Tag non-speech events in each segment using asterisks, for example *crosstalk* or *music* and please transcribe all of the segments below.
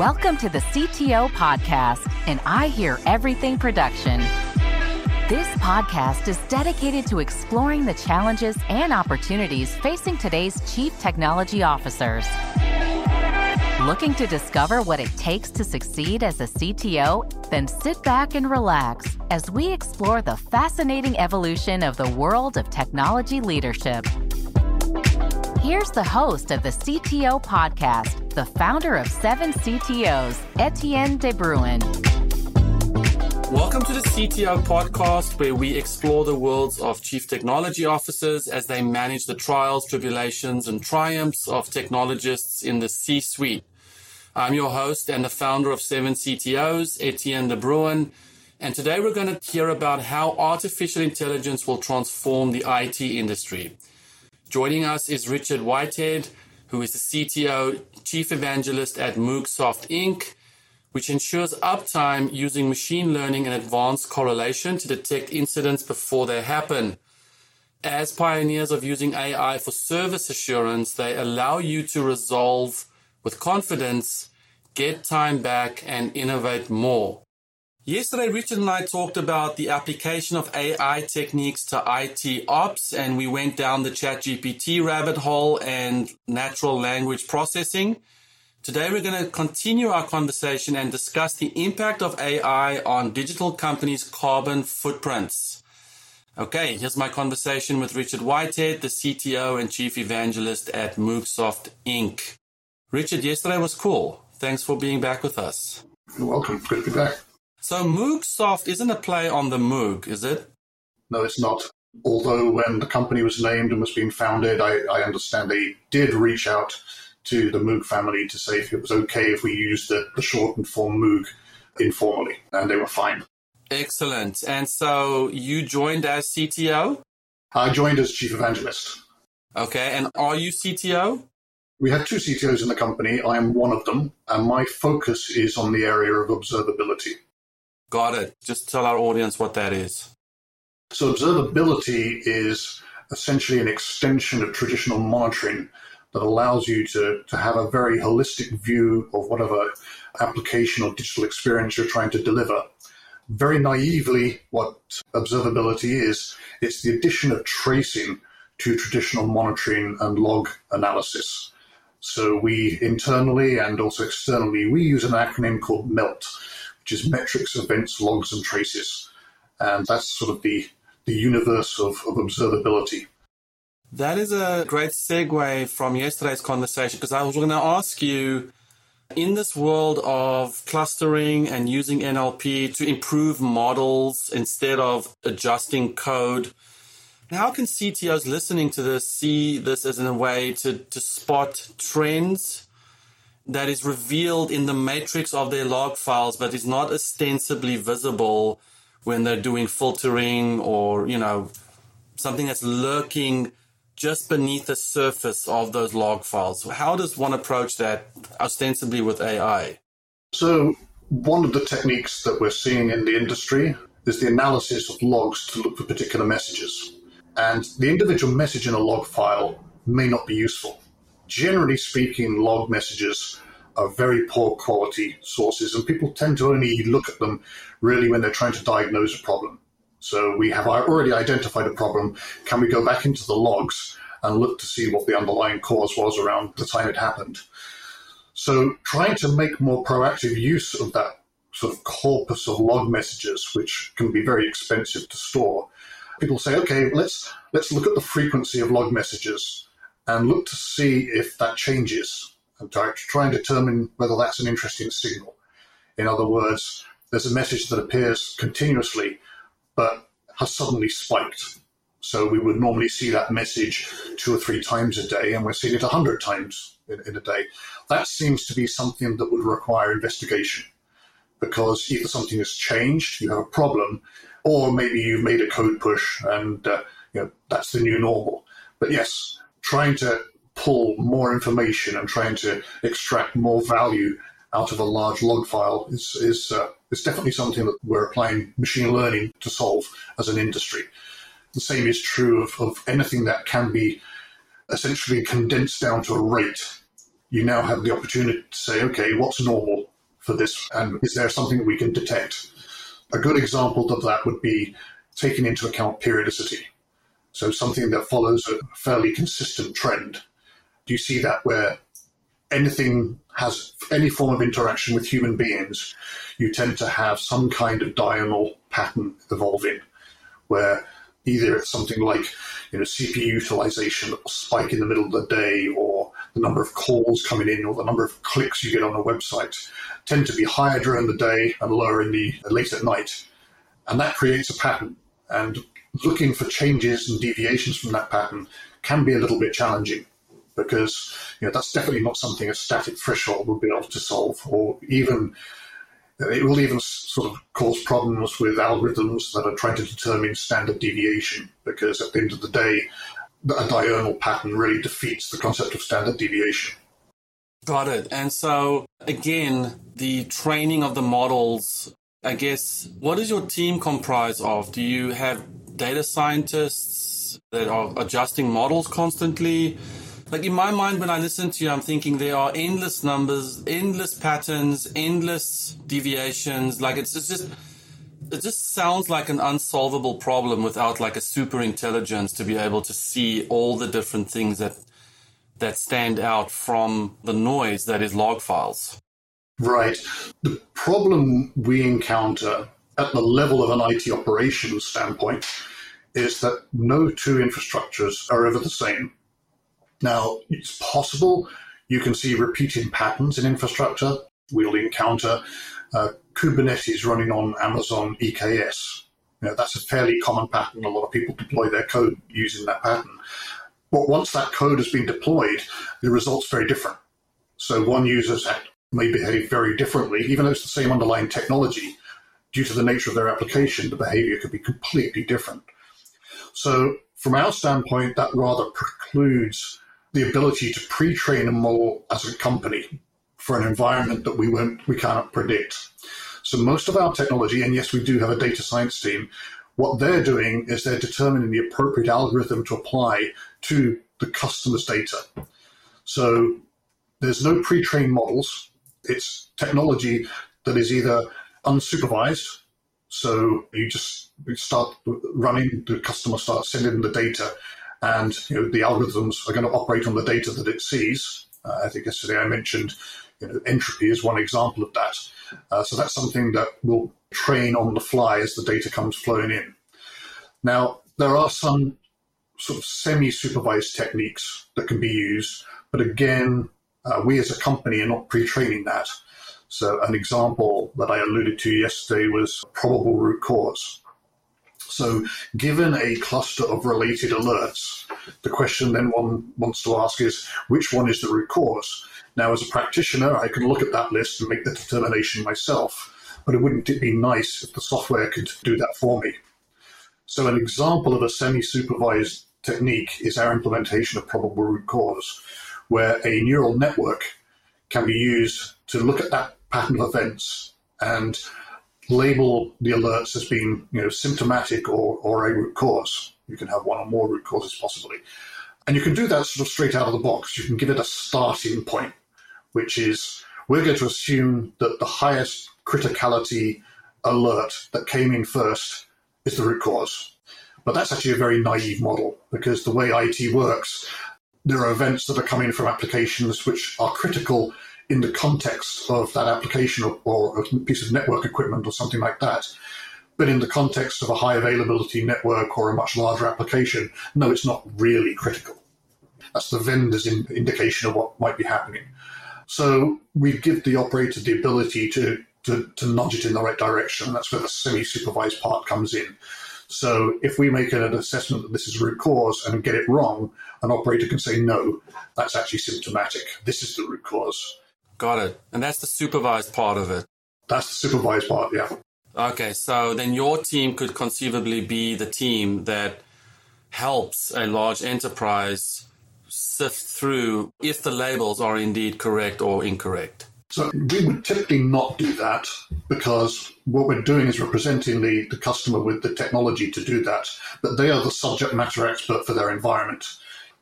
Welcome to the CTO Podcast, and I Hear Everything production. This podcast is dedicated to exploring the challenges and opportunities facing today's chief technology officers. Looking to discover what it takes to succeed as a CTO? Then sit back and relax as we explore the fascinating evolution of the world of technology leadership. Here's the host of the CTO podcast, the founder of Seven CTOs, Etienne de Bruin. Welcome to the CTO podcast, where we explore the worlds of chief technology officers as they manage the trials, tribulations, and triumphs of technologists in the C suite. I'm your host and the founder of Seven CTOs, Etienne de Bruin. And today we're going to hear about how artificial intelligence will transform the IT industry. Joining us is Richard Whitehead, who is the CTO, Chief Evangelist at Moogsoft Inc., which ensures uptime using machine learning and advanced correlation to detect incidents before they happen. As pioneers of using AI for service assurance, they allow you to resolve with confidence, get time back, and innovate more. Yesterday, Richard and I talked about the application of AI techniques to IT ops, and we went down the ChatGPT rabbit hole and natural language processing. Today, we're going to continue our conversation and discuss the impact of AI on digital companies' carbon footprints. Okay, here's my conversation with Richard Whitehead, the CTO and Chief Evangelist at Moogsoft Inc. Richard, yesterday was cool. Thanks for being back with us. You're welcome. Good to be back. So Moogsoft isn't a play on the Moog, is it? No, it's not. Although when the company was named and was being founded, I, I understand they did reach out to the Moog family to say if it was okay if we used the, the shortened form Moog informally, and they were fine. Excellent. And so you joined as CTO? I joined as chief evangelist. Okay. And are you CTO? We have two CTOs in the company. I am one of them, and my focus is on the area of observability. Got it. Just tell our audience what that is. So, observability is essentially an extension of traditional monitoring that allows you to, to have a very holistic view of whatever application or digital experience you're trying to deliver. Very naively, what observability is, it's the addition of tracing to traditional monitoring and log analysis. So we internally and also externally, we use an acronym called MELT, which is metrics, events, logs, and traces. And that's sort of the, the universe of, of observability. That is a great segue from yesterday's conversation because I was going to ask you in this world of clustering and using NLP to improve models instead of adjusting code, how can CTOs listening to this see this as a way to, to spot trends that is revealed in the matrix of their log files, but is not ostensibly visible when they're doing filtering or, you know, something that's lurking just beneath the surface of those log files. How does one approach that ostensibly with AI? So, one of the techniques that we're seeing in the industry is the analysis of logs to look for particular messages. And the individual message in a log file may not be useful generally speaking, log messages are very poor quality sources, and people tend to only look at them really when they're trying to diagnose a problem. So we have already identified a problem. Can we go back into the logs and look to see what the underlying cause was around the time it happened? So trying to make more proactive use of that sort of corpus of log messages, which can be very expensive to store. People say, okay, let's let's look at the frequency of log messages and look to see if that changes and to try and determine whether that's an interesting signal. In other words, there's a message that appears continuously but has suddenly spiked. So we would normally see that message two or three times a day, and we're seeing it a hundred times in, in, a day. That seems to be something that would require investigation because either something has changed, you have a problem, or maybe you've made a code push and uh, you know that's the new normal. But yes, trying to pull more information and trying to extract more value out of a large log file is is uh, is definitely something that we're applying machine learning to solve as an industry. The same is true of, of anything that can be essentially condensed down to a rate. You now have the opportunity to say, okay, what's normal? for this? And is there something that we can detect? A good example of that would be taking into account periodicity. So something that follows a fairly consistent trend. Do you see that where anything has any form of interaction with human beings, you tend to have some kind of diurnal pattern evolving, where either it's something like you know CPU utilization spike in the middle of the day, or the number of calls coming in, or the number of clicks you get on a website tend to be higher during the day and lower in the late at night, and that creates a pattern. And looking for changes and deviations from that pattern can be a little bit challenging because you know that's definitely not something a static threshold would be able to solve, or even it will even sort of cause problems with algorithms that are trying to determine standard deviation because at the end of the day, a diurnal pattern really defeats the concept of standard deviation. Got it. And so again, the training of the models. I guess what does your team comprise of? Do you have data scientists that are adjusting models constantly? Like in my mind, when I listen to you, I'm thinking there are endless numbers, endless patterns, endless deviations. Like it's, it's just, it just sounds like an unsolvable problem without like a super intelligence to be able to see all the different things that that stand out from the noise that is log files. Right. The problem we encounter at the level of an IT operations standpoint is that no two infrastructures are ever the same. Now, it's possible you can see repeating patterns in infrastructure. We'll encounter uh, Kubernetes running on Amazon EKS. You know, that's a fairly common pattern. A lot of people deploy their code using that pattern. But once that code has been deployed, the result's very different. So one user's may behave very differently, even though it's the same underlying technology. Due to the nature of their application, the behavior could be completely different. So, from our standpoint, that rather precludes the ability to pre-train a model as a company for an environment that we won't, we cannot predict. So, most of our technology, and yes, we do have a data science team. What they're doing is they're determining the appropriate algorithm to apply to the customer's data. So, there's no pre-trained models. It's technology that is either unsupervised so you just start running, the customer starts sending the data, and you know, the algorithms are going to operate on the data that it sees. Uh, I think yesterday I mentioned you know, entropy is one example of that. Uh, so that's something that will train on the fly as the data comes flowing in. Now, there are some sort of semi supervised techniques that can be used, but again, uh, we as a company are not pre training that. So, an example that I alluded to yesterday was probable root cause. So, given a cluster of related alerts, the question then one wants to ask is which one is the root cause? Now, as a practitioner, I can look at that list and make the determination myself, but it wouldn't it be nice if the software could do that for me? So, an example of a semi supervised technique is our implementation of probable root cause, where a neural network can be used to look at that pattern of events and label the alerts as being you know symptomatic or, or a root cause. You can have one or more root causes possibly. And you can do that sort of straight out of the box. You can give it a starting point, which is we're going to assume that the highest criticality alert that came in first is the root cause. But that's actually a very naive model because the way IT works, there are events that are coming from applications which are critical in the context of that application or, or, a piece of network equipment or something like that. But in the context of a high availability network or a much larger application, no, it's not really critical. That's the vendor's in, indication of what might be happening. So we give the operator the ability to, to, to nudge it in the right direction. That's where the semi supervised part comes in. So if we make an assessment that this is root cause and get it wrong, an operator can say, no, that's actually symptomatic. This is the root cause. Got it. And that's the supervised part of it. That's the supervised part, yeah. Okay, so then your team could conceivably be the team that helps a large enterprise sift through if the labels are indeed correct or incorrect. So we would typically not do that because what we're doing is representing the, the customer with the technology to do that. But they are the subject matter expert for their environment.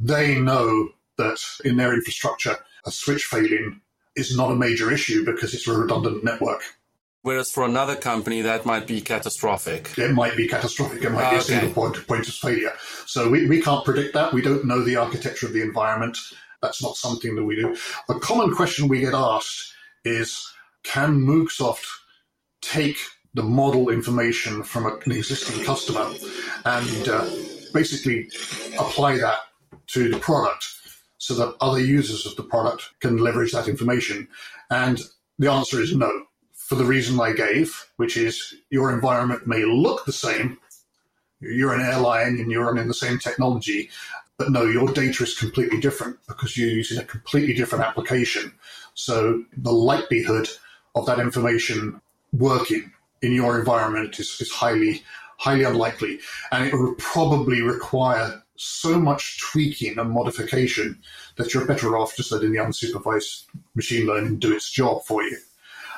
They know that in their infrastructure, a switch failing is not a major issue because it's a redundant network. Whereas for another company, that might be catastrophic. It might be catastrophic. It might Ah, be a okay. single point, point of failure. So we, we can't predict that. We don't know the architecture of the environment. That's not something that we do. A common question we get asked is, can Moogsoft take the model information from an existing customer and uh, basically apply that to the product so that other users of the product can leverage that information? And the answer is no, for the reason I gave, which is your environment may look the same. You're an airline and you're running the same technology, but no, your data is completely different because you're using a completely different application. So the likelihood of that information working in your environment is, is highly, highly unlikely. And it would probably require so much tweaking and modification that you're better off just letting the unsupervised machine learning do its job for you.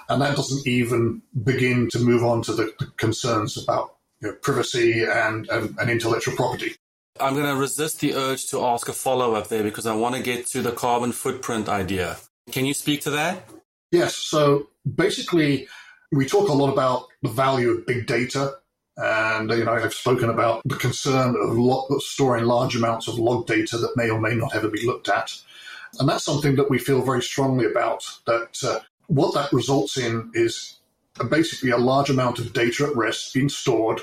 And that doesn't even begin to move on to the, the concerns about you know, privacy and, and, and intellectual property. I'm going to resist the urge to ask a follow up there because I want to get to the carbon footprint idea. Can you speak to that? Yes. So basically, we talk a lot about the value of big data. And, you know, I've spoken about the concern of storing large amounts of log data that may or may not ever be looked at. And that's something that we feel very strongly about, that uh, what that results in is basically a large amount of data at rest being stored,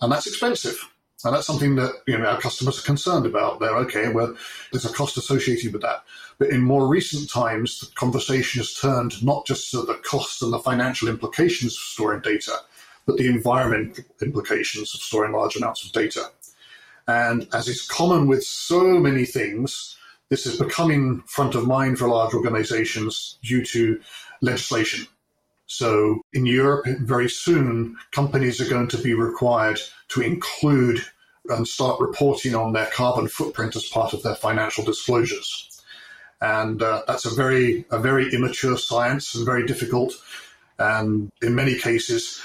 and that's expensive. And that's something that you know our customers are concerned about. They're okay, well, there's a cost associated with that. But in more recent times, the conversation has turned not just to the cost and the financial implications of storing data, but the environmental implications of storing large amounts of data. And as is common with so many things, this is becoming front of mind for large organizations due to legislation. So in Europe, very soon, companies are going to be required to include and start reporting on their carbon footprint as part of their financial disclosures. And uh, that's a very, a very immature science and very difficult. And in many cases,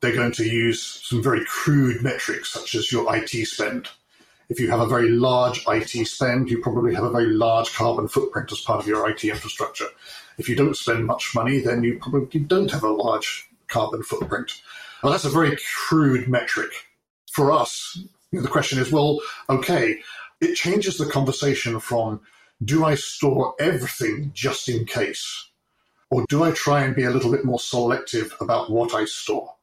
they're going to use some very crude metrics, such as your IT spend. If you have a very large IT spend, you probably have a very large carbon footprint as part of your IT infrastructure. If you don't spend much money, then you probably don't have a large carbon footprint. Well, that's a very crude metric. For us, you know, the question is, well, okay, it changes the conversation from do I store everything just in case? Or do I try and be a little bit more selective about what I store?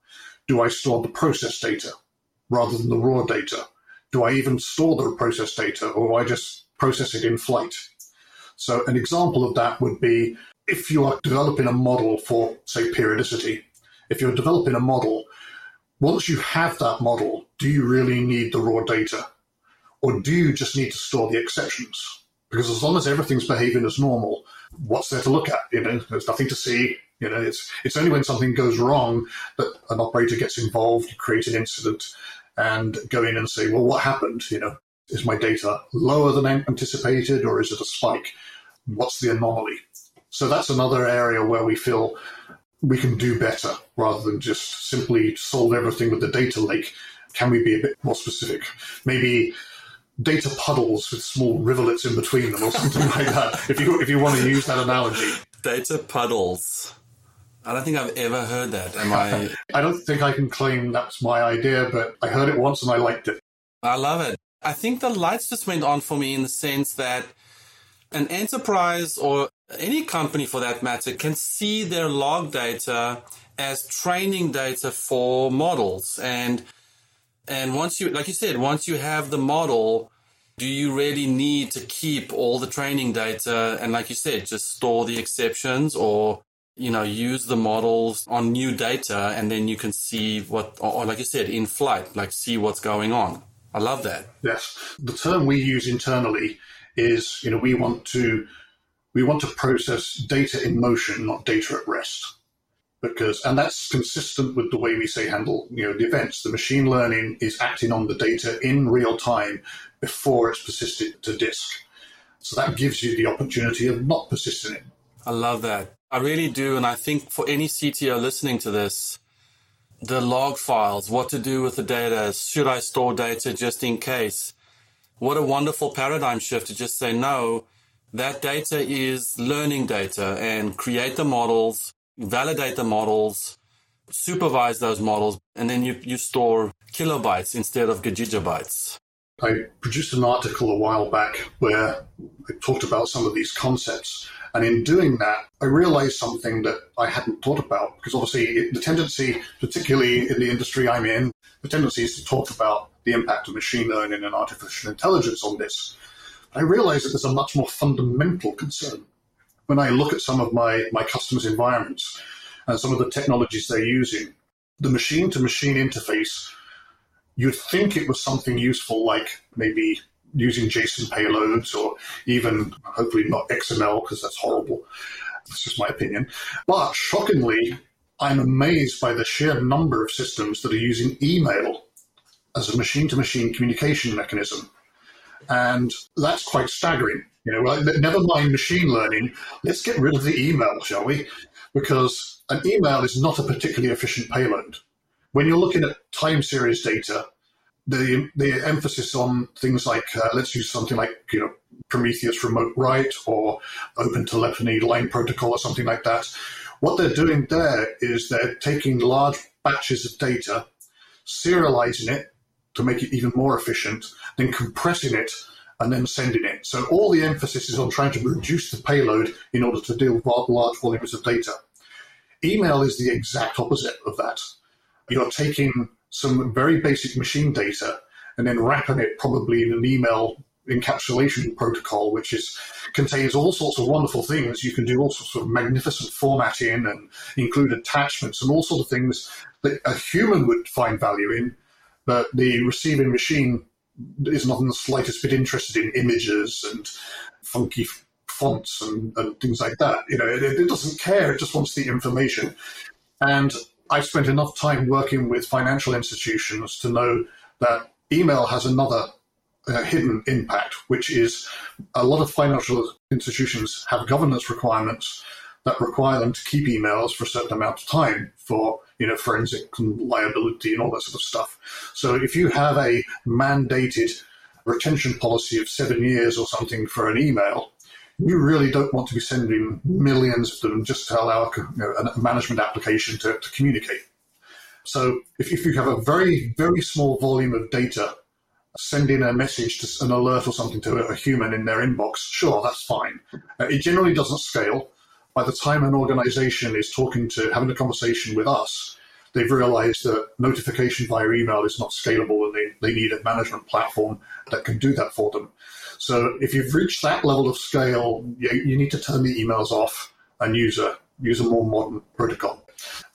Do I store the process data rather than the raw data? Do I even store the process data or do I just process it in flight? So, an example of that would be if you are developing a model for, say, periodicity, if you're developing a model, once you have that model, do you really need the raw data? Or do you just need to store the exceptions? Because as long as everything's behaving as normal, what's there to look at? You know, there's nothing to see. You know, it's it's only when something goes wrong that an operator gets involved, create an incident, and go in and say, well, what happened? You know, is my data lower than anticipated, or is it a spike? What's the anomaly? So that's another area where we feel we can do better rather than just simply solve everything with the data lake. Can we be a bit more specific? Maybe data puddles with small rivulets in between them or *laughs* something like that. If you if you want to use that analogy. Data puddles. I don't think I've ever heard that. Am I? *laughs* I don't think I can claim that's my idea, but I heard it once and I liked it. I love it. I think the lights just went on for me in the sense that an enterprise or any company for that matter can see their log data as training data for models and and once you like you said once you have the model do you really need to keep all the training data and like you said just store the exceptions or you know use the models on new data and then you can see what or like you said in flight like see what's going on i love that Yes. The term we use internally is, you know, we want to we want to process data in motion, not data at rest. Because and that's consistent with the way we say handle, you know, the events. The machine learning is acting on the data in real time before it's persisted to disk. So that gives you the opportunity of not persisting it. I love that. I really do. And I think for any CTO listening to this, the log files, what to do with the data, should I store data just in case? What a wonderful paradigm shift to just say, no, that data is learning data and create the models, validate the models, supervise those models, and then you, you store kilobytes instead of gigabytes. I produced an article a while back where I talked about some of these concepts. And in doing that, I realized something that I hadn't thought about because obviously the tendency, particularly in the industry I'm in, the tendency is to talk about the impact of machine learning and artificial intelligence on this. I realized that there's a much more fundamental concern. When I look at some of my, my customers' environments and some of the technologies they're using, the machine to machine interface you'd think it was something useful like maybe using JSON payloads or even hopefully not XML because that's horrible. That's just my opinion. But shockingly, I'm amazed by the sheer number of systems that are using email as a machine to machine communication mechanism. And that's quite staggering. You know, never mind machine learning, let's get rid of the email, shall we? Because an email is not a particularly efficient payload. When you're looking at time series data, the the emphasis on things like uh, let's use something like you know Prometheus remote write or OpenTelemetry line protocol or something like that. What they're doing there is they're taking large batches of data, serializing it to make it even more efficient, then compressing it and then sending it. So all the emphasis is on trying to reduce the payload in order to deal with large volumes of data. Email is the exact opposite of that you're taking some very basic machine data and then wrapping it probably in an email encapsulation protocol, which is contains all sorts of wonderful things. You can do all sorts of magnificent formatting and include attachments and all sorts of things that a human would find value in, but the receiving machine is not in the slightest bit interested in images and funky fonts and, and things like that. You know, it, it doesn't care. It just wants the information. And I've spent enough time working with financial institutions to know that email has another uh, hidden impact, which is a lot of financial institutions have governance requirements that require them to keep emails for a certain amount of time for you know forensic and liability and all that sort of stuff. So if you have a mandated retention policy of seven years or something for an email, you really don't want to be sending millions of them just to allow you know, a management application to, to communicate. So if, if you have a very, very small volume of data, sending a message to an alert or something to a human in their inbox, sure, that's fine. Uh, it generally doesn't scale. By the time an organization is talking to, having a conversation with us, they've realized that notification via email is not scalable and they, they need a management platform that can do that for them. So if you've reached that level of scale, you, you need to turn the emails off and use a use a more modern protocol.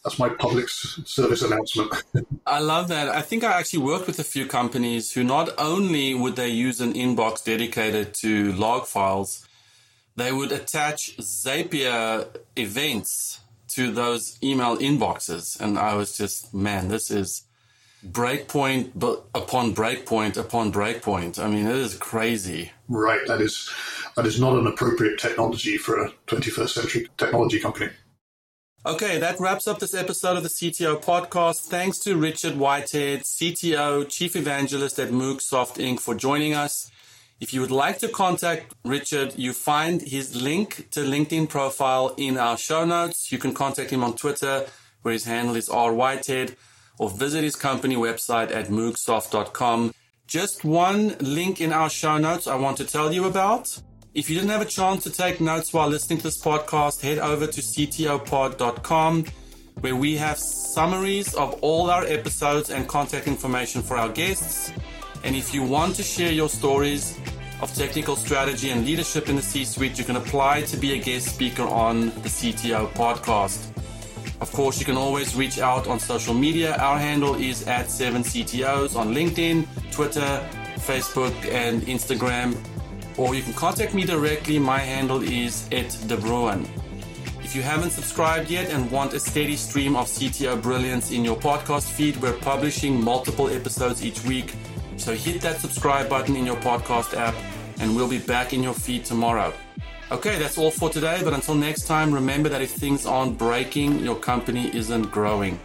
That's my public service announcement. *laughs* I love that. I think I actually worked with a few companies who not only would they use an inbox dedicated to log files, they would attach Zapier events to those email inboxes. And I was just, man, this is breakpoint but upon breakpoint upon breakpoint. I mean, it is crazy. Right. That is that is not an appropriate technology for a 21st century technology company. Okay, that wraps up this episode of the CTO podcast. Thanks to Richard Whitehead, CTO, Chief Evangelist at Moogsoft Inc. for joining us. If you would like to contact Richard, you find his link to LinkedIn profile in our show notes. You can contact him on Twitter, where his handle is R Whitehead or visit his company website at moogsoft.com. Just one link in our show notes I want to tell you about. If you didn't have a chance to take notes while listening to this podcast, head over to ctopod.com where we have summaries of all our episodes and contact information for our guests. And if you want to share your stories of technical strategy and leadership in the C suite, you can apply to be a guest speaker on the CTO podcast. Of course, you can always reach out on social media. Our handle is at 7CTOs on LinkedIn, Twitter, Facebook, and Instagram. Or you can contact me directly. My handle is at De. If you haven't subscribed yet and want a steady stream of CTO brilliance in your podcast feed, we're publishing multiple episodes each week. So hit that subscribe button in your podcast app, and we'll be back in your feed tomorrow. Okay, that's all for today. But until next time, remember that if things aren't breaking, your company isn't growing.